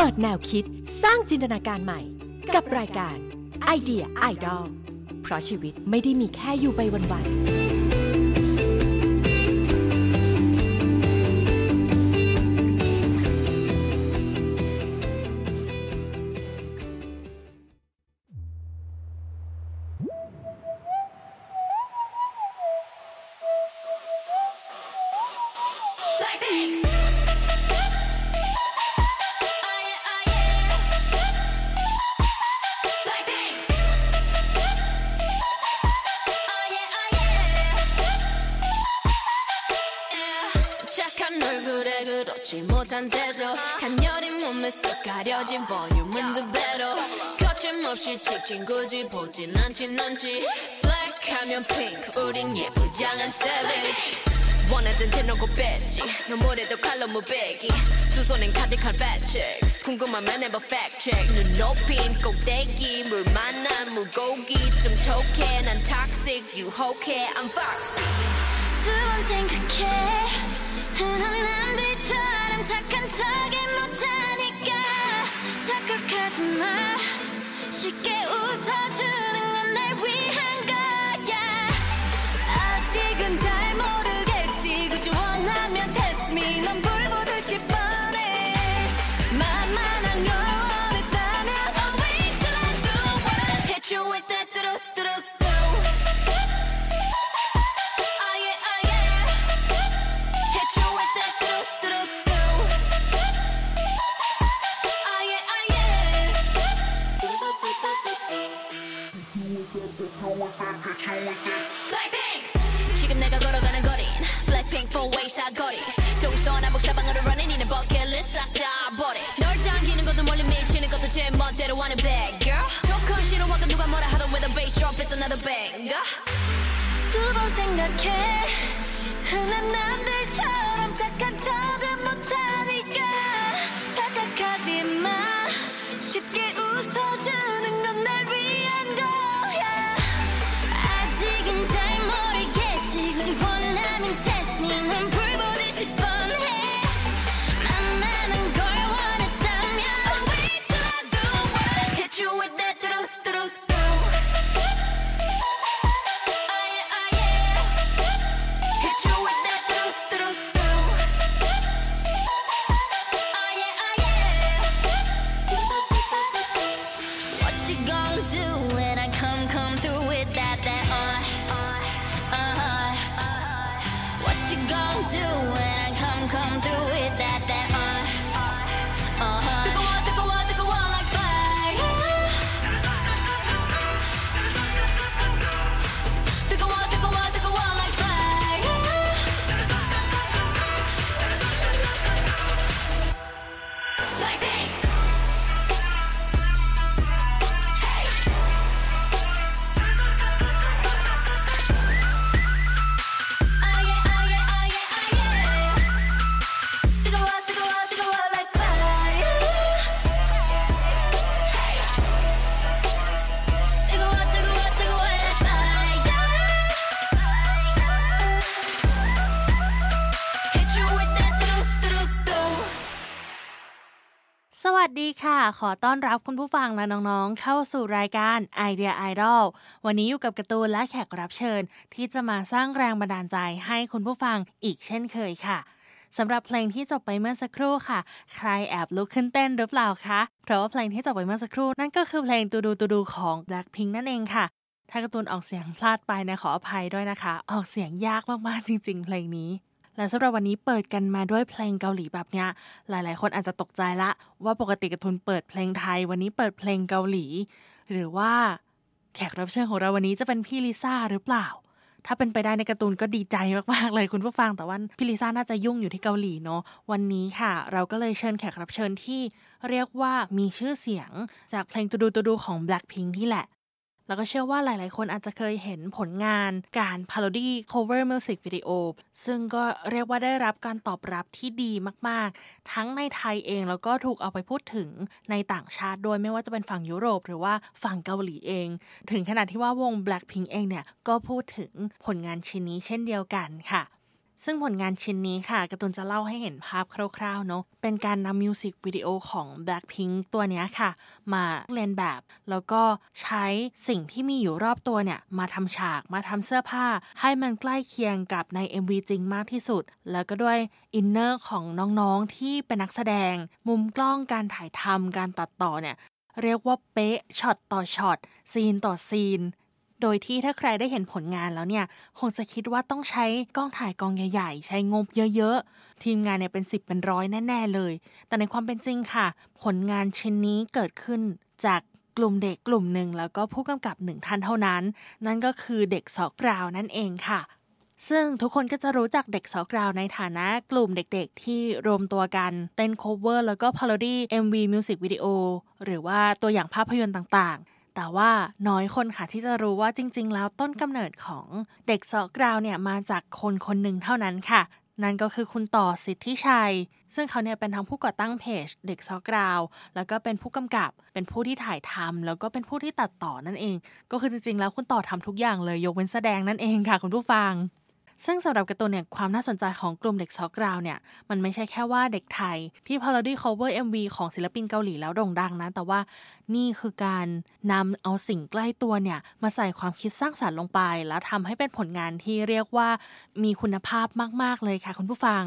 เปิดแนวคิดสร้างจินตนาการใหม่ กับรายการไอเดียไอดอลเพราะชีวิตไม่ได้มีแค่อยู่ไปวันๆ 착한 얼굴에 그렇지 못한 태도. 간녀린 몸에 쏙 가려진 볼륨은 두 배로. 거침없이 찍힌 굳이 보진 않지 블랙하면 핑크 우린 예쁘장한 savage. 원하던 대놓고 뺐지. 너무래도 칼로 무배기. 두 손엔 가득한 fat checks 궁금하면 해봐 fact check. 눈 높인 꼭대기 물 만난 물고기. 좀 톡해 난 toxic 유혹해 I'm foxy. 두번 생각해 흔한 남들처럼 착한 척이 못하니까 착각하지 마. 쉽게 웃어주는 สวัสดีค่ะ ขอต้อนรับคุณผู้ฟังและน้องๆ เข้าสู่รายการ Idea Idol วันนี้อยู่กับกร์ตูนและแขกรับเชิญ ที่จะมาสร้างแรงบันดาลใจให้คุณผู้ฟังอีกเช่นเคยค่ะสำหรับเพลงที่จบไปเมื่อสักครู่ค่ะ ใครแอบลุกขึ้นเต้นหรือเปล่าคะ เพราะว่าเพลงที่จบไปเมื่อสักครู่นั่นก็คือเพลงตูดูตูดูของ Blackpink นั่นเองค่ะ ถ้ากร์ตูนออกเสียงพลาดไปนะขออภัยด้วยนะคะ ออกเสียงยากมากๆจริง ๆ เพลงนี้ และสำหรับวันนี้เปิดกันมาด้วยเพลงเกาหลีแบบเนี้ย หลายๆ คนอาจจะตกใจละ ว่าปกติการ์ตูนเปิดเพลงไทย วันนี้เปิดเพลงเกาหลี หรือว่าแขกรับเชิญของเราวันนี้จะเป็นพี่ลิซ่าหรือเปล่า ถ้าเป็นไปได้ในการ์ตูนก็ดีใจมาก ๆ เลยคุณผู้ฟัง แต่ว่าพี่ลิซ่าน่าจะยุ่งอยู่ที่เกาหลีเนาะ วันนี้ค่ะ เราก็เลยเชิญแขกรับเชิญที่เรียกว่ามีชื่อเสียงจากเพลงตูดูตูดูของ Blackpink ที่แหละ แล้วก็เชื่อว่าหลายๆ คนอาจจะเคยเห็นผลงานการ parody cover music video ซึ่งก็เรียกว่าได้รับการตอบรับที่ดีมากๆ ทั้งในไทยเองแล้วก็ถูกเอาไปพูดถึงในต่างชาติด้วยไม่ว่าจะเป็นฝั่งยุโรป หรือว่าฝั่งเกาหลีเอง ถึงขนาดที่ว่าวง Blackpink เองเนี่ยก็พูดถึงผลงานชิ้นนี้เช่นเดียวกันค่ะ ซึ่งผลงานชิ้นนี้ค่ะการ์ตูนจะเล่าให้เห็นภาพคร่าวๆเนาะเป็นการนำมิวสิกวิดีโอของ Blackpink ตัวนี้ค่ะ มาเรียนแบบ แล้วก็ใช้สิ่งที่มีอยู่รอบตัวเนี่ย มาทำฉากมาทำเสื้อผ้า ให้มันใกล้เคียงกับใน MV จริงมากที่สุด แล้วก็ด้วย inner ของน้องๆที่เป็นนักแสดง มุมกล้องการถ่ายทำการตัดต่อเนี่ยเรียกว่าเป๊ะช็อตต่อช็อตซีนต่อซีน โดยที่ถ้าใครได้เห็นผลงานแล้วเนี่ย คงจะคิดว่าต้องใช้กล้องถ่ายกองใหญ่ๆ ใช้งบเยอะๆ ทีมงานเนี่ยเป็นสิบเป็นร้อยแน่ๆเลย แต่ในความเป็นจริงค่ะ ผลงานชิ้นนี้เกิดขึ้นจากกลุ่มเด็กกลุ่มหนึ่งแล้วก็ผู้กำกับหนึ่งท่านเท่านั้น นั่นก็คือเด็กเซาะกราวนั่นเองค่ะซึ่งทุกคนก็จะรู้จักเด็กเซาะกราวในฐานะกลุ่มเด็กๆ ที่รวมตัวกัน เต้น cover แล้วก็ parody MV มิวสิกวิดีโอหรือว่าตัวอย่างภาพยนตร์ต่างๆ แต่ว่าน้อยคนค่ะที่จะรู้ว่าจริง ๆ แล้วต้นกำเนิดของเด็กเซาะกราวเนี่ยมาจากคนคนหนึ่งเท่านั้นค่ะ นั่นก็คือคุณต่อสิทธิชัย ซึ่งเขาเนี่ยเป็นทั้งผู้ก่อตั้งเพจเด็กเซาะกราว แล้วก็เป็นผู้กำกับ เป็นผู้ที่ถ่ายทำแล้วก็เป็นผู้ที่ตัดต่อนั่นเอง ก็คือจริงๆ แล้วคุณต่อทำทุกอย่างเลยยกเว้นแสดงนั่นเองค่ะคุณผู้ฟัง ซึ่งสำหรับการ์ตูนเนี่ยความน่าสนใจของกลุ่มเด็กเซาะกราวเนี่ยมันไม่ใช่แค่ว่าเด็กไทย ที่ parody cover MV ของศิลปินเกาหลีแล้วโด่งดังนะ แต่ว่านี่คือการนำเอาสิ่งใกล้ตัวเนี่ยมาใส่ความคิดสร้างสรรค์ลงไป แล้วทำให้เป็นผลงานที่เรียกว่ามีคุณภาพมาก ๆ เลยค่ะคุณผู้ฟัง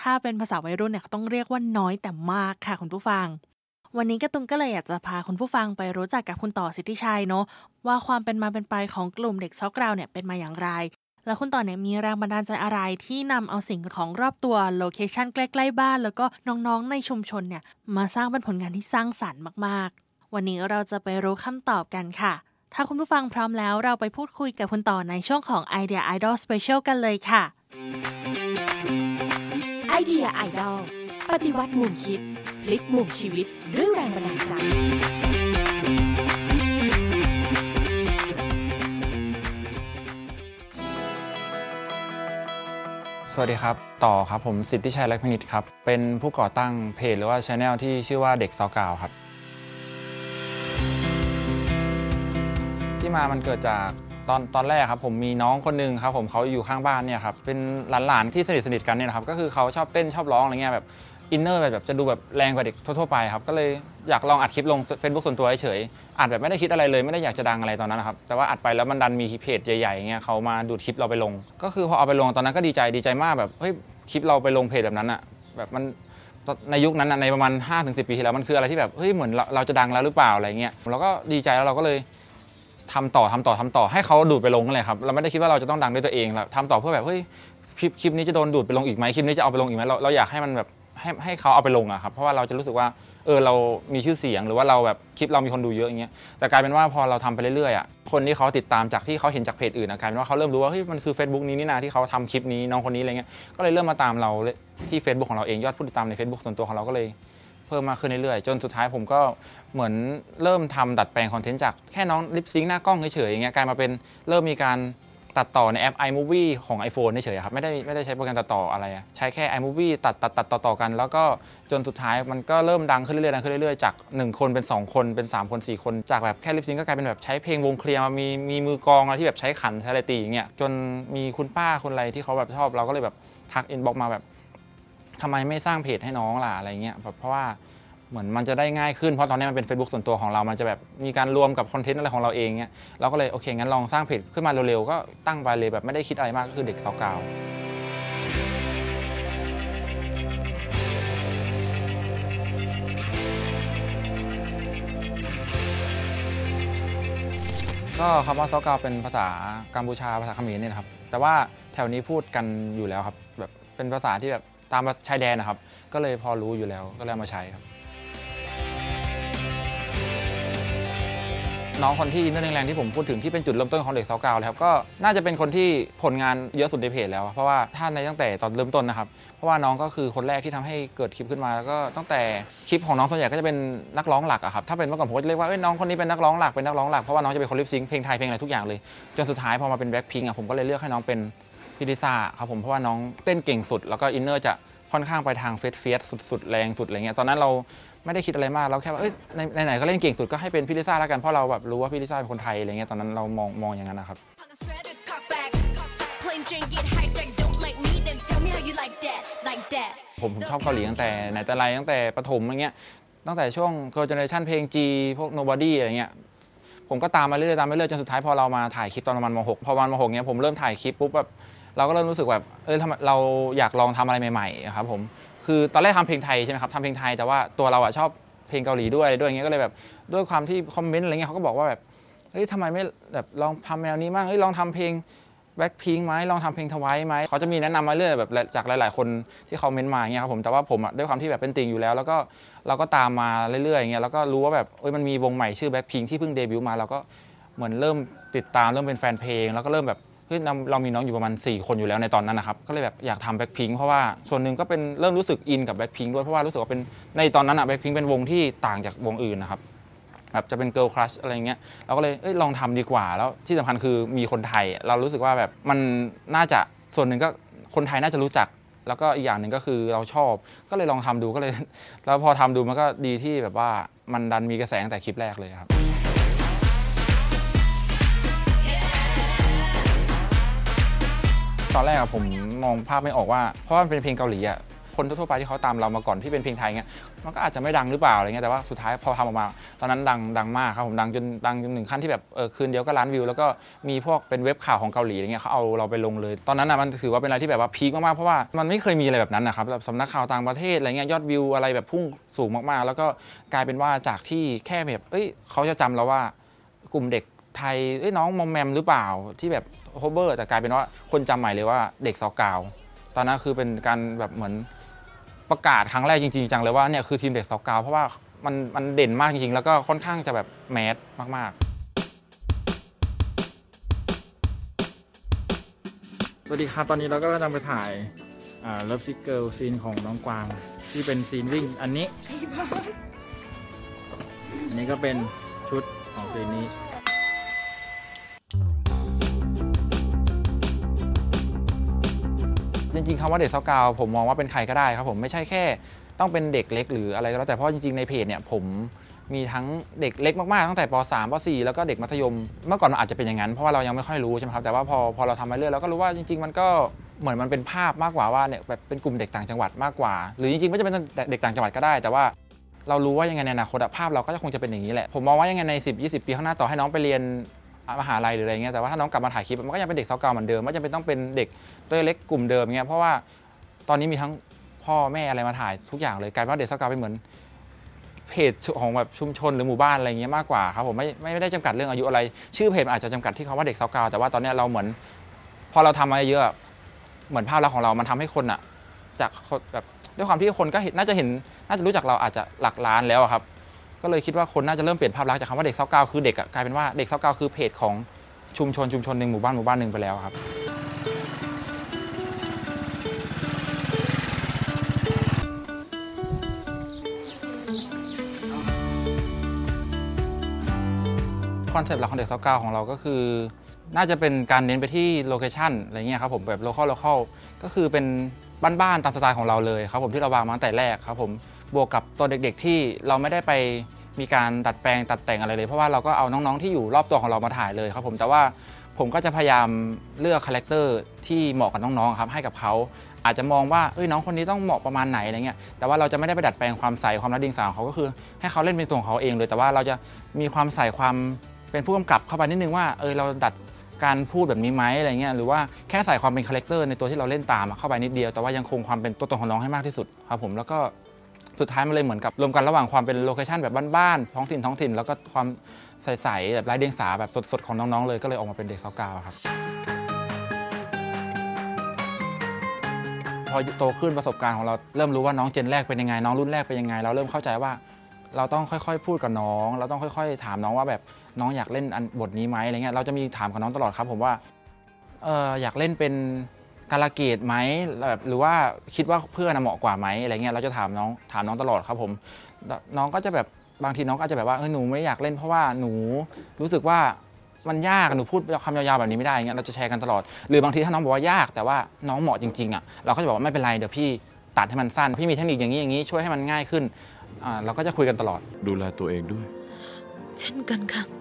ถ้าเป็นภาษาวัยรุ่นเนี่ยต้องเรียกว่าน้อยแต่มากค่ะคุณผู้ฟังวันนี้กระตุนก็เลยอยากจะพาคุณผู้ฟังไปรู้จักกับคุณต่อสิทธิชัยเนาะว่าความเป็นมาเป็นไปของกลุ่มเด็กซอกราวเนี่ยเป็นมาอย่างไร แล้วคุณต่อเนี่ยมีแรงบันดาลใจอะไรที่นำเอาสิ่งของรอบตัวโลเคชันใกล้ๆบ้าน แล้วก็น้องๆในชุมชนเนี่ยมาสร้างเป็นผลงานที่สร้างสรรค์มากๆ วันนี้เราจะไปรู้คำตอบกันค่ะ ถ้าคุณผู้ฟังพร้อมแล้วเราไปพูดคุยกับคุณต่อในช่วงของ Idea Idol Special กันเลยค่ะไอเดียไอดอลปฏิวัติมุมคิด พลิกมุมชีวิตด้วย สวัสดีครับ ต่อครับผมสิทธิชัยรักพนิตครับ เป็นผู้ก่อตั้งเพจหรือว่าช anel ที่ชื่อว่าเด็กซอกาวครับ ที่มามันเกิดจากตอนตอนแรกครับผมมีน้องคนนึงครับผมเขาอยู่ข้างบ้านเนี่ยครับเป็นหลานๆที่สนิทสนิทกันเนี่ยนะครับก็คือเขาชอบเต้นชอบร้องอะไรเงี้ยแบบ inner แบบจะดูแบบแรงกว่าเด็กทั่วๆไปครับก็เลยอยากลองอัดคลิปลง Facebook ส่วนตัวเฉยอัดแบบไม่ได้คิดอะไรเลยไม่ได้อยากจะดังอะไรตอนนั้นนะครับแต่ว่าอัดไปแล้วมันดันมีเพจใหญ่ๆเงี้ยเขามาดูดคลิปเราไปลง ก็คือพอเอาไปลงตอนนั้นก็ดีใจดีใจมากแบบเฮ้ยคลิปเราไปลงเพจแบบนั้นอะแบบมันในยุคนั้นในประมาณสิบปีที่แล้วมันคืออะไรที่แบบเฮ้ยเหมือนเราจะดังแล้วหรือเปล่าอะไรเงี้ยเราก็ดีใจแล้วเราก็เลยทำต่อทำต่อทำต่อให้เขาดูดไปลงเลยครับเราไม่ได้คิดว่าเราจะต้องดังด้วยตัวเองเราทำต่อเพื่อแบบเฮ้ยคลิปนี้จะโดนดูดไปลงอีกไหมคลิปนี้จะเอาไปลงอีกไหมเราเราอยากให้มันแบบ ให้ให้เขาเอาไปลงอะครับเพราะว่าเราจะรู้สึกว่าเออเรามีชื่อเสียงหรือว่าเราแบบคลิปเรามีคนดูเยอะอย่างเงี้ยแต่กลายเป็นว่าพอเราทำไปเรื่อยๆอะคนที่เขาติดตามจากที่เขาเห็นจากเพจอื่นอะกลายเป็นว่าเขาเริ่มรู้ว่าเฮ้ยมันคือ Facebook นี้นี่นาที่เขาทำคลิปนี้น้องคนนี้อะไรเงี้ยก็เลยเริ่มมาตามเราที่ Facebook ของเราเองยอดผู้ติดตามใน Facebook ส่วนตัวของเราก็เลยเพิ่มมากขึ้นเรื่อยๆจนสุดท้ายผมก็เหมือนเริ่มทำดัดแปลง content จากแค่น้อง lip sync หน้ากล้องเฉยๆอย่างเงี้ยกลายมาเป็นเริ่มมีการ ตัดต่อในแอป iMovie ของ iPhone เฉยๆครับไม่ได้ไม่ได้ใช้โปรแกรมตัดต่ออะไร ใช้แค่ iMovie ตัดตัดตัดต่อต่อกัน แล้วก็จนสุดท้ายมันก็เริ่มดังขึ้นเรื่อยๆดังขึ้นเรื่อยๆจาก 1 คนเป็น 2 คนเป็น 3 คน 4 คน จากแบบแค่ lip sync ก็กลายเป็นแบบใช้เพลงวง Klear มามีมีมือกลองอะไรที่แบบใช้ขันใช้อะไรตีอย่างเงี้ยจนมีคุณป้าคนอะไรที่เขาแบบชอบเราก็เลยแบบทัก inbox มาแบบทำไมไม่สร้างเพจให้น้องล่ะอะไรเงี้ยแบบเพราะว่า เหมือนมันจะได้ง่ายขึ้นเพราะตอนนี้มันเป็น Facebook ส่วนตัวของเรา มันจะแบบมีการรวมกับคอนเทนต์อะไรของเราเองเนี่ยเราก็เลยโอเคงั้นลองสร้างเพจขึ้นมาเร็วๆก็ตั้งไปเลยแบบไม่ได้คิดอะไรมากก็คือเด็กสาวกาวก็คำว่าซอกาวเป็นภาษากัมพูชาภาษาเขมรเนี่นะครับ แต่ว่าแถวนี้พูดกันอยู่แล้วครับแบบเป็นภาษาที่แบบตามชายแดนนะครับ ก็เลยพอรู้อยู่แล้วก็เลยมาใช้ครับ น้องคนที่ inner แรงที่ผมพูดถึงที่เป็นจุดเริ่มต้นของเด็กเซาะกราวเลยครับก็น่าจะเป็นคนที่ผลงานเยอะสุดในเพจแล้ว เพราะว่าถ้าในตั้งแต่ตอนเริ่มต้นนะครับเพราะว่าน้องก็คือคนแรกที่ทำให้เกิดคลิปขึ้นมาแล้วก็ตั้งแต่คลิปของน้องส่วนใหญ่ก็จะเป็นนักร้องหลักอะครับถ้าเป็นเมื่อก่อนผมก็จะเรียกว่าเอ้ยน้องคนนี้เป็นนักร้องหลักเป็นนักร้องหลักเพราะว่าน้องจะเป็นคน lip sync เพลงไทยเพลงอะไรทุกอย่างเลยจนสุดท้ายพอมาเป็นแบ็คพิงอะผมก็เลยเลือกให้น้องเป็นพี่ลิซ่าครับผมเพราะว่าน้องเต้นเก่งสุดแล้วก็ inner จะ ค่อนข้างไปทาง fierce fierce สุดๆ แรงสุดอะไรเงี้ยตอนนั้นเราไม่ได้คิดอะไรมากเราแค่ว่าเอ้ยไหนๆก็เล่นเก่งสุดก็ให้เป็นพี่ลิซ่าแล้วกันเพราะเราแบบรู้ว่าพี่ลิซ่าเป็นคนไทยอะไรเงี้ยตอนนั้นเรามองมองอย่างนั้นนะครับ ผมผมชอบเกาหลีตั้งแต่ไหนแต่ไรตั้งแต่ประถมอะไรเงี้ยตั้งแต่ช่วง Girl Generation เพลง Gee พวก Nobody อะไรเงี้ยผมก็ตามมาเรื่อยๆตามมาเรื่อยๆจนสุดท้ายพอเรามาถ่ายคลิปตอนประมาณม .6 พอประมาณม .6 เนี้ยผมเริ่มถ่ายคลิปปุ๊บแบบ เราก็เริ่มรู้สึกแบบเออเราอยากลองทำอะไรใหม่ๆครับผมคือตอนแรกทำเพลงไทยใช่ไหมครับทำเพลงไทยแต่ว่าตัวเราอะชอบเพลงเกาหลีด้วยด้วยอย่างเงี้ยก็เลยแบบด้วยความที่คอมเมนต์อะไรเงี้ยเขาก็บอกว่าแบบเฮ้ยทำไมไม่แบบลองทำแนวนี้บ้างเฮ้ยลองทำเพลงแบ็คพิงไหมลองทำเพลงทวายไหมเขาจะมีแนะนำมาเรื่อยแบบจากหลาย ๆ คนที่เขาเมนต์มาอย่างเงี้ยครับผมแต่ว่าผมอะด้วยความที่แบบเป็นติ่งอยู่แล้ว แล้วก็เราก็ตามมาเรื่อยๆอย่างเงี้ยแล้วก็รู้ว่าแบบเอ้ยมันมีวงใหม่ชื่อแบ็คพิงที่เพิ่งเดบิวต์มาเราก็เหมือนเริ่มติดตามเริ่มเป็นแฟนเพลง แล้วก็เริ่มแบบ เฮ้ยเราเรามีน้องอยู่ประมาณ 4 คนอยู่แล้วในตอนนั้นนะครับ ก็เลยแบบอยากทำแบ็คพิงเพราะว่าส่วนหนึ่งก็เป็นเริ่มรู้สึกอินกับแบ็คพิงด้วยเพราะว่ารู้สึกว่าเป็นในตอนนั้นอะแบ็คพิงเป็นวงที่ต่างจากวงอื่นนะครับแบบจะเป็น girl crush อะไรเงี้ยเราก็เลยเอ้ยลองทำดีกว่า แล้วที่สำคัญคือมีคนไทย เรารู้สึกว่าแบบมันน่าจะส่วนหนึ่งก็คนไทยน่าจะรู้จัก แล้วก็อีกอย่างหนึ่งก็คือเราชอบ ก็เลยลองทำดูก็เลย แล้วพอทำดูมันก็ดีที่แบบว่ามันดันมีกระแสตั้งแต่คลิปแรกเลยครับ ตอนแรกอะผมมองภาพไม่ออกว่า เพราะว่ามันเป็นเพลงเกาหลีอะคนทั่วไปที่เขาตามเรามาก่อนที่เป็นเพลงไทยเงี้ยมันก็อาจจะไม่ดังหรือเปล่าอะไรเงี้ยแต่ว่าสุดท้ายพอทำออกมา ตอนนั้นดังดังมากครับผมดังจนดังจนถึงขั้นที่แบบเออคืนเดียวก็ล้านวิว แล้วก็มีพวกเป็นเว็บข่าวของเกาหลีอะไรเงี้ยเขาเอาเราไปลงเลย ตอนนั้นอะมันถือว่าเป็นอะไรที่แบบว่าพีคมากๆเพราะว่ามันไม่เคยมีอะไรแบบนั้นนะครับแบบสำนักข่าวต่างประเทศอะไรเงี้ยยอดวิวอะไรแบบพุ่งสูงมากๆ แล้วก็กลายเป็นว่าจากที่แค่แบบเอ้ยเขาจะจำเราว่ากลุ่มเด็กไทยเอ้ยน้องมอมแมมหรือเปล่าที่แบบ โฮเบอร์แต่กลายเป็นว่าคนจำใหม่เลยว่าเด็กซอกาว ตอนนั้นคือเป็นการแบบเหมือนประกาศครั้งแรกจริงๆจังเลยว่าเนี่ยคือทีมเด็กซอกาวเพราะว่ามันมันเด่นมากจริงๆ แล้วก็ค่อนข้างจะแบบmass มากๆสวัสดีครับ ตอนนี้เราก็กำลังไปถ่าย Lovesick Girls ซีนของน้องกวาง ที่เป็นซีนวิ่งอันนี้ อันนี้ก็เป็นชุดของซีนนี้ จริงๆคำว่าเด็กเซาะกราวผมมองว่าเป็นใครก็ได้ครับผมไม่ใช่แค่ต้องเป็นเด็กเล็กหรืออะไรก็แล้วแต่เพราะจริงๆในเพจเนี่ยผมมีทั้งเด็กเล็กมากๆตั้งแต่ป .3 ป .4 แล้วก็เด็กมัธยม เมื่อก่อนมันอาจจะเป็นอย่างนั้นเพราะว่าเรายังไม่ค่อยรู้ใช่ไหมครับแต่ว่าพอพอเราทำมาเรื่อยเราก็รู้ว่าจริง ๆ มันก็เหมือนมันเป็นภาพมากกว่าว่าเนี่ยแบบเป็นกลุ่มเด็กต่างจังหวัดมากกว่า หรือจริงๆไม่จำเป็นเด็กต่างจังหวัดก็ได้ แต่ว่าเรารู้ว่ายังไงในอนาคตภาพเราก็จะคงจะเป็นอย่างนี้แหละผมมองว่ายังไงใน 10-20 ปีข้างหน้าต่อให้น้องไปเรียน มหาลัยหรืออะไรเงี้ยแต่ว่าถ้าน้องกลับมาถ่ายคลิปมันก็ยังเป็นเด็กซอกเก่าเหมือนเดิมไม่จำเป็นต้องเป็นเด็กตัวเล็กกลุ่มเดิมเงี้ยเพราะว่าตอนนี้มีทั้งพ่อแม่อะไรมาถ่ายทุกอย่างเลยกลายเป็นว่าเด็กซอกเก่าเป็นเหมือนเพจของแบบชุมชนหรือหมู่บ้านอะไรเงี้ยมากกว่าครับผมไม่ไม่ได้จำกัดเรื่องอายุอะไร ชื่อเพจอาจจะจำกัดที่คำว่าเด็กซอกเก่าแต่ว่าตอนนี้เราเหมือน พอเราทำมาเยอะเหมือนภาพลักษณ์ของเรามันทำให้คนอะจากแบบด้วยความที่คนก็เห็นน่าจะเห็นน่าจะรู้จักเราอาจจะหลักล้านแล้วครับ ก็เลยคิดว่าคนน่าจะเริ่มเปลี่ยนภาพลักษณ์จากคำว่าเด็กเศร้าเก้าคือเด็กอะกลายเป็นว่าเด็กเศร้าเก้าคือเพจของชุมชนชุมชนหนึ่งหมู่บ้านหมู่บ้านหนึ่งไปแล้วครับ คอนเซปต์หลักของเด็กเซาะกราวของเราก็คือ น่าจะเป็นการเน้นไปที่ location อะไรเงี้ยครับผมแบบ local local ก็คือเป็นบ้านๆตามสไตล์ของเราเลยครับผมที่เราวางมาตั้งแต่แรกครับผม บวกกับตัวเด็กๆที่เราไม่ได้ไปมีการตัดแปลงตัดแต่งอะไรเลย เพราะว่าเราก็เอาน้องๆที่อยู่รอบตัวของเรามาถ่ายเลยครับผมแต่ว่าผมก็จะพยายามเลือก character ที่เหมาะกับน้องๆครับให้กับเขาอาจจะมองว่าเอ้ยน้องคนนี้ต้องเหมาะประมาณไหนอะไรเงี้ยแต่ว่าเราจะไม่ได้ไปดัดแปลงความใสความไร้เดียงสาของเขาก็คือ ให้เขาเล่นเป็นตัวของเขาเองเลย แต่ว่าเราจะมีความใสความเป็นผู้กำกับเข้าไปนิดนึงว่าเออเราดัดการพูดแบบนี้ไหมอะไรเงี้ยหรือว่าแค่ใส่ความเป็น character ในตัวที่เราเล่นตามเข้าไปนิดเดียวแต่ว่ายังคงความเป็นตัวตนของน้องให้มากที่สุดครับผมแล้วก็ สุดท้ายมันเลยเหมือนกับรวมกันระหว่างความเป็น location แบบบ้านๆท้องถิ่นท้องถิ่นแล้วก็ความใสๆแบบไร้เดียงสาแบบสดๆของน้องๆเลยก็เลยออกมาเป็นเด็กเซาะกราวครับพอโตขึ้นประสบการณ์ของเราเริ่มรู้ว่าน้อง gen แรกเป็นยังไง น้องรุ่นแรกเป็นยังไง เราเริ่มเข้าใจว่าเราต้องค่อยๆ พูดกับน้อง เราต้องค่อย ๆ ถามน้องว่าแบบน้องอยากเล่นอันบทนี้ไหมอะไรเงี้ยเราจะมีถามกับน้องตลอดครับ ผมว่าเอออยากเล่นเป็น กาลเกตไหมแบบหรือว่าคิดว่าเพื่อนน่ะเหมาะกว่าไหมอะไรเงี้ยเราจะถามน้องถามน้องตลอดครับผมแล้วน้องก็จะแบบบางทีน้องก็จะแบบว่าเออหนูไม่อยากเล่นเพราะว่าหนูรู้สึกว่ามันยากหนูพูดคำยาวๆแบบนี้ไม่ได้เงี้ยเราจะแชร์กันตลอด หรือบางทีถ้าน้องบอกว่ายากแต่ว่าน้องเหมาะจริงๆอะเราก็จะบอกว่าไม่เป็นไรเดี๋ยวพี่ตัดให้มันสั้น พี่มีเทคนิคอย่างนี้อย่างนี้ช่วยให้มันง่ายขึ้นอ่าเราก็จะคุยกันตลอด ดูแลตัวเองด้วย เช่นกันค่ะ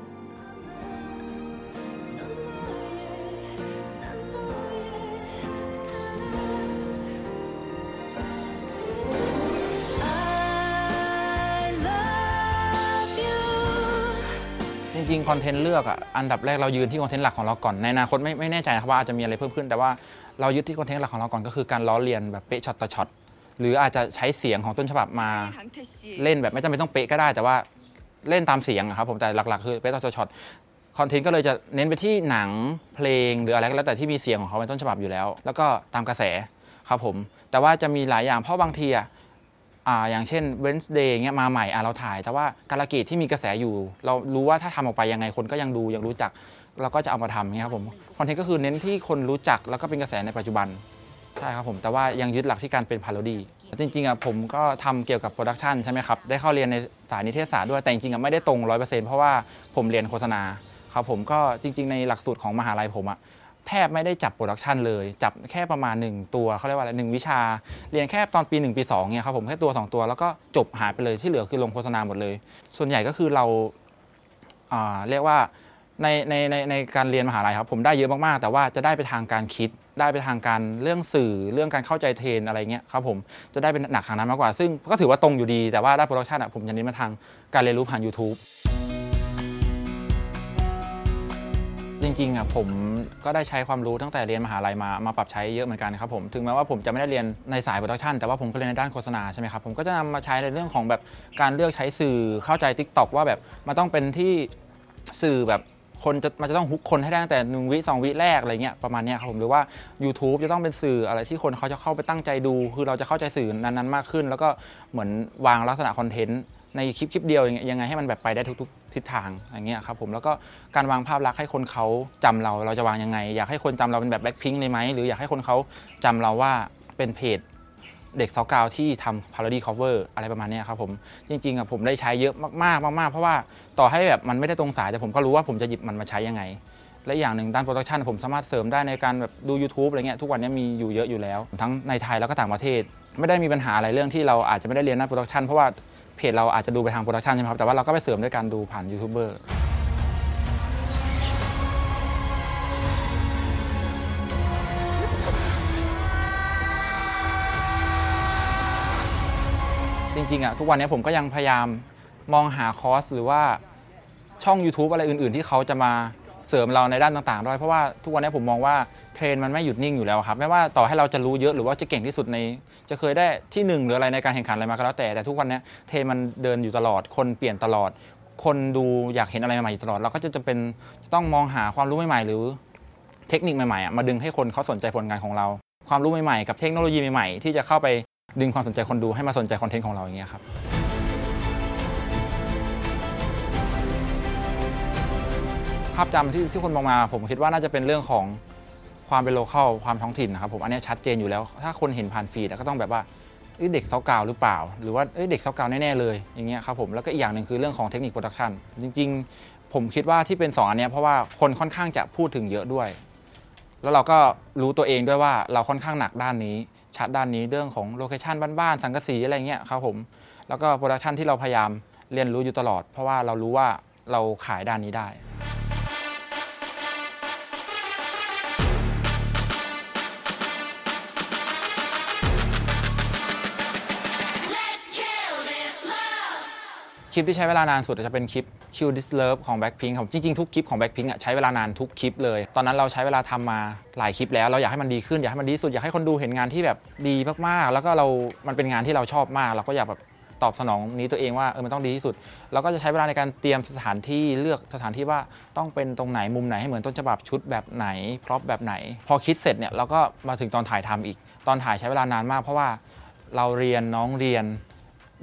จริงๆ content เลือกอะอันดับแรกเรายึดที่ content หลักของเราก่อนในอนาคตไม่ไม่แน่ใจนะครับว่าอาจจะมีอะไรเพิ่มขึ้น แต่ว่าเรายึดที่ content หลักของเราก่อนก็คือการล้อเลียนแบบเป๊ะช็อตต่อช็อตหรืออาจจะใช้เสียงของต้นฉบับมาเล่นแบบไม่จำเป็นต้องเป๊ะก็ได้ แต่ว่าเล่นตามเสียงอะครับผมแต่หลักๆ คือเป๊ะต่อช็อต content ก็เลยจะเน้นไปที่หนังเพลงหรืออะไรก็แล้วแต่ที่มีเสียงของเขาเป็นต้นฉบับอยู่แล้ว แล้วก็ตามกระแสครับผม แต่ว่าจะมีหลายอย่างเพราะบางทีอะ อ่าอย่างเช่น Wednesday เงี้ยมาใหม่อะเราถ่าย แต่ว่าการะเกดที่มีกระแสอยู่ เรารู้ว่าถ้าทำออกไปยังไงคนก็ยังดูยังรู้จักเราก็จะเอามาทำเงี้ยครับผม content ก็คือเน้นที่คนรู้จักแล้วก็เป็นกระแสในปัจจุบันใช่ครับผม แต่ว่ายังยึดหลักที่การเป็น parody จริงๆอะผมก็ทำเกี่ยวกับ production ใช่ไหมครับ ได้เข้าเรียนในสายนิเทศศาสตร์ด้วยแต่จริงๆอะไม่ได้ตรงร้อยเปอร์เซ็นต์เพราะว่าผมเรียนโฆษณาครับผมก็จริง ๆ ในหลักสูตรของมหาลัยผมอะ แทบไม่ได้จับ production เลย จับแค่ประมาณ 1 ตัวเขาเรียกว่าอะไรหนึ่งวิชา เรียนแค่ตอนปี 1 ปี2เนี่ยครับผมแค่ตัว 2 ตัวแล้วก็จบหายไปเลยที่เหลือคือลงโฆษณาหมดเลย ส่วนใหญ่ก็คือเราเรียกว่าในในในในการเรียนมหาลัยครับผมได้เยอะมากๆ แต่ว่าจะได้ไปทางการคิดได้ไปทางการเรื่องสื่อเรื่องการเข้าใจเทรนอะไรเงี้ยครับผมจะได้เป็นหนักทางนั้นมากกว่า ซึ่งก็ถือว่าตรงอยู่ดีแต่ว่าด้าน production อะผมจะเน้นมาทางการเรียนรู้ผ่าน YouTube จริงๆอะผมก็ได้ใช้ความรู้ตั้งแต่เรียนมหาลัยมามาปรับใช้เยอะเหมือนกันครับผมถึงแม้ว่าผมจะไม่ได้เรียนในสาย production แต่ว่าผมก็เรียนในด้านโฆษณาใช่ไหมครับผมก็จะนำมาใช้ในเรื่องของแบบการเลือกใช้สื่อเข้าใจ Tik t o อกว่าแบบมันต้องเป็นที่สื่อแบบคนจะมันจะต้อง hook คนให้ได้ตั้งแต่หนึ่งวิสองวิแรกอะไรเงี้ยประมาณเนี้ยครับผมหรือว่า YouTube จะต้องเป็นสื่ออะไรที่คนเขาจะเข้าไปตั้งใจดู คือเราจะเข้าใจสื่อนั้นๆมากขึ้น แล้วก็เหมือนวางลักษณะ content ในคลิปคลิปเดียวยังไงยังไงให้มันแบบไปได้ทุกๆทิศทางอย่างเงี้ยครับผมแล้วก็การวางภาพลักษณ์ให้คนเขาจำเราเราจะวางยังไง อยากให้คนจำเราเป็นแบบแบ็คพิงเลยไหมหรืออยากให้คนเขาจำเราว่าเป็นเพจเด็กเซาะกราวที่ทำ parody cover อะไรประมาณเนี้ยครับผมจริงๆอะผมได้ใช้เยอะมากๆมากๆเพราะว่าต่อให้แบบมันไม่ได้ตรงสายแต่ผมก็รู้ว่าผมจะหยิบมันมาใช้ยังไง และอย่างหนึ่งด้าน production ผมสามารถเสริมได้ในการแบบดู YouTube อะไรเงี้ยทุกวันนี้มีอยู่เยอะอยู่แล้ว ทั้งในไทยแล้วก็ต่างประเทศ ไม่ได้มีปัญหาอะไรเรื่องที่เราอาจจะไม่ได้เรียนด้าน production เพราะว่า เพจเราอาจจะดูไปทาง production ใช่ไหมครับ แต่ว่าเราก็ไปเสริมด้วยการดูผ่านยูทูบเบอร์จริงๆอะทุกวันนี้ผมก็ยังพยายามมองหาคอร์สหรือว่าช่อง YouTube อะไรอื่น ๆ ที่เขาจะมา เสริมเราในด้านต่างๆ ด้วย เพราะว่าทุกวันนี้ผมมองว่าเทรนมันไม่หยุดนิ่งอยู่แล้วครับ ไม่ว่าต่อให้เราจะรู้เยอะหรือว่าจะเก่งที่สุดใน จะเคยได้ที่หนึ่งหรืออะไรในการแข่งขันอะไรมาก็แล้วแต่แต่ทุกวันนี้เทรนมันเดินอยู่ตลอด คนเปลี่ยนตลอด คนดูอยากเห็นอะไรใหม่ๆอยู่ตลอด เราก็จะจะเป็นต้องมองหาความรู้ใหม่ๆ หรือเทคนิคใหม่ๆอะมาดึงให้คนเขาสนใจผลงานของเรา ความรู้ใหม่ๆ กับเทคโนโลยีใหม่ๆ ที่จะเข้าไปดึงความสนใจคนดูให้มาสนใจ content ของเราอย่างเงี้ยครับภาพจำที่ที่คนมองมา ผมคิดว่าน่าจะเป็นเรื่องของความเป็น local ความท้องถิ่นนะครับผมอันนี้ชัดเจนอยู่แล้ว ถ้าคนเห็นผ่าน feed ก็ต้องแบบว่าเด็กเซาะกราวหรือเปล่า หรือว่าเด็กเซาะกราวแน่ๆเลยอย่างเงี้ยครับผมแล้วก็อีกอย่างหนึ่งคือเรื่องของเทคนิค production จริง ๆ ผมคิดว่าที่เป็น2อันเนี้ยเพราะว่าคนค่อนข้างจะพูดถึงเยอะด้วย แล้วเราก็รู้ตัวเองด้วยว่าเราค่อนข้างหนักด้านนี้ ชัดด้านนี้เรื่องของ location บ้านๆสังกะสีอะไรเงี้ยครับผมแล้วก็ production ที่เราพยายามเรียนรู้อยู่ตลอด เพราะว่าเรารู้ว่าเราขายด้านนี้ได้ คลิปที่ใช้เวลานานสุดจะเป็นคลิป Kill This Love ของ Blackpink ครับจริงๆทุกคลิปของ Blackpink อะใช้เวลานานทุกคลิปเลย ตอนนั้นเราใช้เวลาทำมาหลายคลิปแล้วเราอยากให้มันดีขึ้นอยากให้มันดีสุดอยากให้คนดูเห็นงานที่แบบดีมากๆ แล้วก็เรา มันเป็นงานที่เราชอบมาก เราก็อยากแบบตอบสนองนี้ตัวเองว่าเออมันต้องดีที่สุด เราก็จะใช้เวลาในการเตรียมสถานที่เลือกสถานที่ว่าต้องเป็นตรงไหนมุมไหนให้เหมือนต้นฉบับชุดแบบไหนพร็อพแบบไหน พอคิดเสร็จเนี่ยเราก็มาถึงตอนถ่ายทำอีก ตอนถ่ายใช้เวลานานมาก เพราะว่าเราเรียนน้องเรียน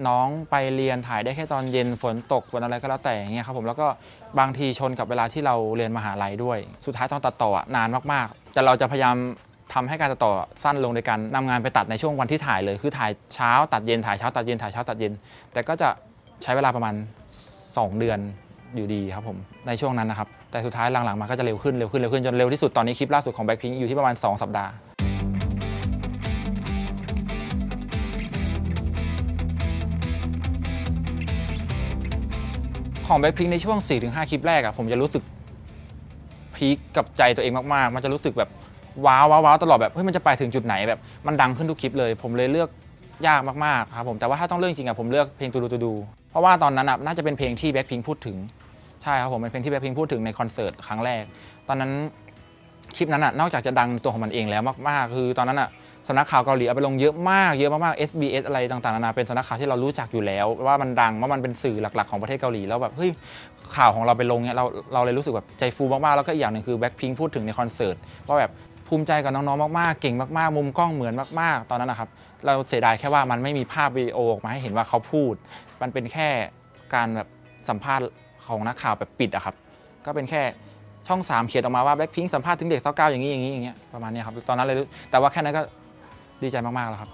น้องไปเรียนถ่ายได้แค่ตอนเย็นฝนตกฝนอะไรก็แล้วแต่อย่างเงี้ยครับผมแล้วก็บางทีชนกับเวลาที่เราเรียนมหาลัยด้วย สุดท้ายตอนตัดต่อนานมากๆ แต่เราจะพยายามทำให้การตัดต่อสั้นลงในการนำงานไปตัดในช่วงวันที่ถ่ายเลย คือถ่ายเช้าตัดเย็นถ่ายเช้าตัดเย็นถ่ายเช้าตัดเย็น แต่ก็จะใช้เวลาประมาณ 2 เดือนอยู่ดีครับผมในช่วงนั้นนะครับแต่สุดท้ายหลังๆมาก็จะเร็วขึ้นเร็วขึ้นเร็วขึ้นจนเร็วที่สุดตอนนี้คลิปล่าสุดของ Blackpink อยู่ที่ประมาณ 2 สัปดาห์ ของแบ็คพิงในช่วง 4-5 คลิปแรกอะผมจะรู้สึกพีคกับใจตัวเองมากๆ มันจะรู้สึกแบบว้าวว้าวว้าวตลอดแบบเฮ้ยมันจะไปถึงจุดไหนแบบมันดังขึ้นทุกคลิปเลย ผมเลยเลือกยากมากๆครับผมแต่ว่าถ้าต้องเลือกจริงอะผมเลือกเพลงตูดูตูดูเพราะว่าตอนนั้นอะน่าจะเป็นเพลงที่แบ็คพิงพูดถึงใช่ครับผมเป็นเพลงที่แบ็คพิงพูดถึงในคอนเสิร์ตครั้งแรก ตอนนั้นคลิปนั้นอะนอกจากจะดังตัวของมันเองแล้วมากๆ คือตอนนั้นอะ สำนักข่าวเกาหลีเอาไปลงเยอะมากเยอะมากๆ SBS อะไรต่างๆนานาเป็นสำนักข่าวที่เรารู้จักอยู่แล้ว ว่ามันดังว่ามันเป็นสื่อหลักๆของประเทศเกาหลีแล้วแบบเฮ้ยข่าวของเราไปลงเนี่ยเราเราเลยรู้สึกแบบใจฟูมากๆแล้วก็อีกอย่างหนึ่งคือแบ็คพิงพูดถึงในคอนเสิร์ตว่าแบบภูมิใจกับน้องๆมากๆ เก่งมากๆ มุมกล้องเหมือนมากๆ ตอนนั้นนะครับ เราเสียดายแค่ว่ามันไม่มีภาพวิดีโอออกมาให้เห็นว่าเขาพูด มันเป็นแค่การแบบสัมภาษณ์ของนักข่าวแบบปิดอะครับ ก็เป็นแค่ช่อง 3 เขียนออกมาว่าแบ็คพิงสัมภาษณ์ถึงเด็กเศร้าเก้าอย่างนี้อย่างนี้อย่างเงี้ยประมาณนี้ครับตอนนั้นเลยแต่ว่าแค่นั้นก็ ดีใจมาก ๆ แล้วครับ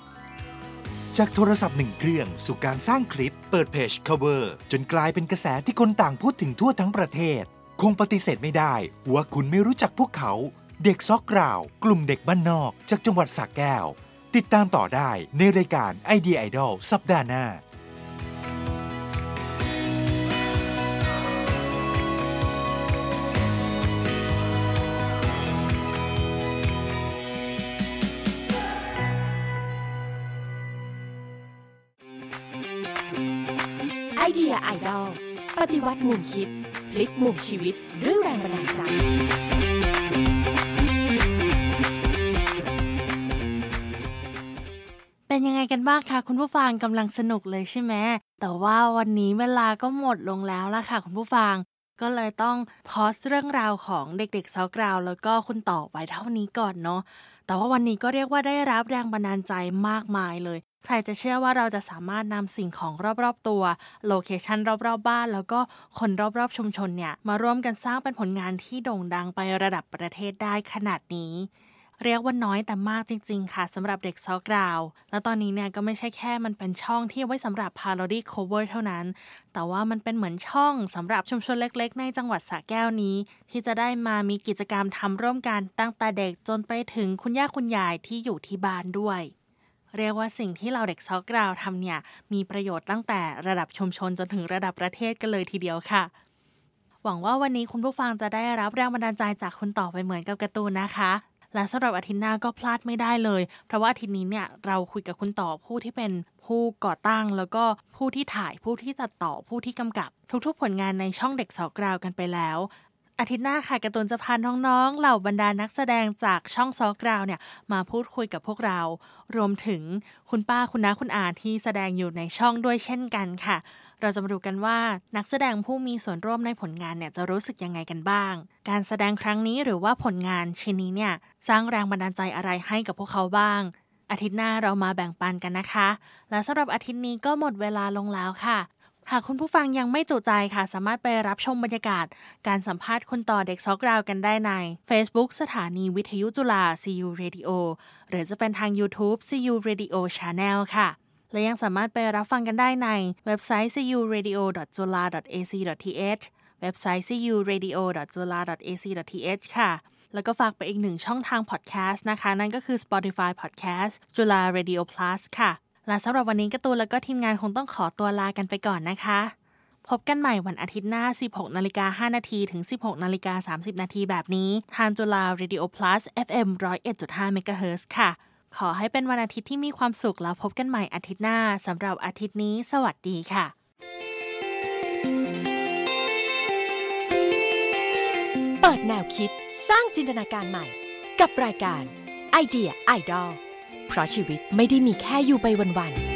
จากโทรศัพท์หนึ่งเครื่อง สู่การสร้างคลิปเปิดเพจ cover จนกลายเป็นกระแสที่คนต่างพูดถึงทั่วทั้งประเทศ คงปฏิเสธไม่ได้ ว่าคุณไม่รู้จักพวกเขา เด็กซอกกราว กลุ่มเด็กบ้านนอก จากจังหวัดสระแก้ว ติดตามต่อได้ในรายการไอเดียไอดอลสัปดาห์หน้า ไอเดียไอดอลปฏิวัติมุมคิด พลิกมุมชีวิตด้วยแรงบันดาลใจ เป็นยังไงกันบ้างคะคุณผู้ฟังกำลังสนุกเลยใช่ไหมแต่ว่าวันนี้เวลาก็หมดลงแล้วล่ะค่ะคุณผู้ฟัง ก็เลยต้องพอสเรื่องราวของเด็กๆซากราว แล้วก็คุณต่อไว้เท่านี้ก่อนเนาะแต่ว่าวันนี้ก็เรียกว่าได้รับแรงบันดาลใจมากมายเลย ใครจะเชื่อว่าเราจะสามารถนำสิ่งของรอบๆตัว location รอบๆบ้าน แล้วก็คนรอบๆชุมชนเนี่ย มาร่วมกันสร้างเป็นผลงานที่โด่งดังไประดับประเทศได้ขนาดนี้ เรียกว่าน้อยแต่มากจริง ๆ ค่ะสำหรับเด็กเซาะกราว แล้วตอนนี้เนี่ยก็ไม่ใช่แค่มันเป็นช่องที่ไว้สำหรับ parody cover เท่านั้น แต่ว่ามันเป็นเหมือนช่องสำหรับชุมชนเล็ก ๆ ในจังหวัดสระแก้วนี้ ที่จะได้มามีกิจกรรมทำร่วมกันตั้งแต่เด็กจนไปถึงคุณย่าคุณยายที่อยู่ที่บ้านด้วย เรียกว่าสิ่งที่เราเด็กซอกราวทำเนี่ย มีประโยชน์ตั้งแต่ระดับชุมชนจนถึงระดับประเทศกันเลยทีเดียวค่ะหวังว่าวันนี้คุณผู้ฟังจะได้รับแรงบันดาลใจจากคุณต่อไปเหมือนกับการ์ตูนนะคะ และสำหรับอาทิตย์หน้าก็พลาดไม่ได้เลย เพราะว่าอาทิตย์นี้เนี่ยเราคุยกับคุณต่อผู้ที่เป็นผู้ก่อตั้ง แล้วก็ผู้ที่ถ่ายผู้ที่ตัดต่อผู้ที่กำกับ ทุกๆผลงานในช่องเด็กสาวกราวกันไปแล้ว อาทิตย์หน้าค่ะการ์ตูนจะพาน้องๆเหล่าบรรดานักแสดงจากช่องซอกราวเนี่ยมาพูดคุยกับพวกเรา รวมถึงคุณป้าคุณน้าคุณอาที่แสดงอยู่ในช่องด้วยเช่นกันค่ะ เราจะมาดูกันว่านักแสดงผู้มีส่วนร่วมในผลงานเนี่ยจะรู้สึกยังไงกันบ้าง การแสดงครั้งนี้หรือว่าผลงานชิ้นนี้เนี่ยสร้างแรงบันดาลใจอะไรให้กับพวกเขาบ้าง อาทิตย์หน้าเรามาแบ่งปันกันนะคะ และสำหรับอาทิตย์นี้ก็หมดเวลาลงแล้วค่ะ หากคุณผู้ฟังยังไม่จุใจค่ะ สามารถไปรับชมบรรยากาศ การสัมภาษณ์คุณต่อเด็กซอกราวกันได้ใน Facebook สถานีวิทยุจุฬา CU Radio หรือจะเป็นทาง YouTube CU Radio Channel ค่ะ และยังสามารถไปรับฟังกันได้ในเว็บไซต์ curadio.jula.ac.th เว็บไซต์ curadio.jula.ac.th ค่ะแล้วก็ฝากไปอีกหนึ่งช่องทางพอดแคสต์นะคะ นั่นก็คือ Spotify Podcast จุฬา Radio Plus ค่ะ และสำหรับวันนี้กร์ตูนแล้วก็ทีมงานคงต้องขอตัวลากันไปก่อนนะคะ พบกันใหม่วันอาทิตย์หน้า 16นาฬิกา5นาทีถึง 16นาฬิกา30นาทีแบบนี้ ทางจุฬา Radio Plus FM 101.5 MHz ค่ะ ขอให้เป็นวันอาทิตย์ที่มีความสุขแล้วพบกันใหม่อาทิตย์หน้าสำหรับอาทิตย์นี้ สวัสดีค่ะเปิดแนวคิดสร้างจินตนาการใหม่ กับรายการไอเดียไอดอล เพราะชีวิตไม่ได้มีแค่อยู่ไปวันๆ